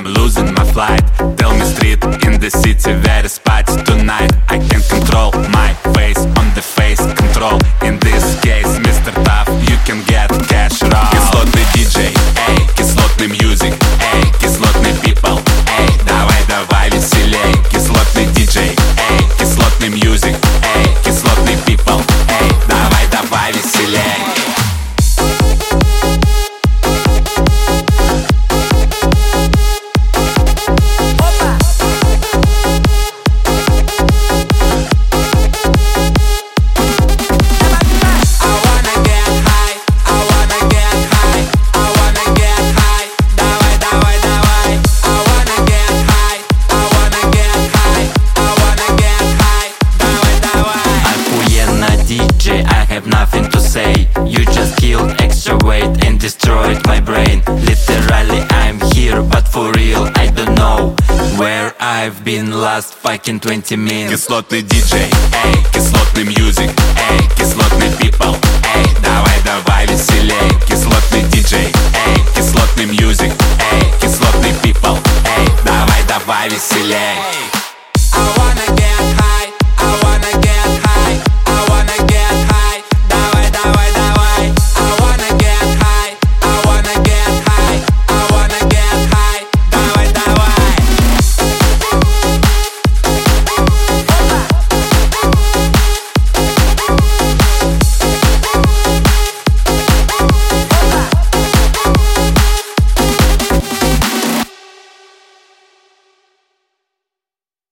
I'm losing my flight. Tell me street in the city where is party tonight? I can't control my face on the face control. In this case Mr. Tough you can get cash raw. Кислотный DJ, эй, кислотный music, эй, кислотный people, эй Давай, давай веселей, кислотный DJ, эй, кислотный music, эй, кислотный people, эй Давай, давай веселей nothing to say You just killed extra weight and destroyed my brain Literally, I'm here, but for real, I don't know Where I've been last fucking 20 minutes Кислотный диджей, эй, кислотный music, эй, кислотный people,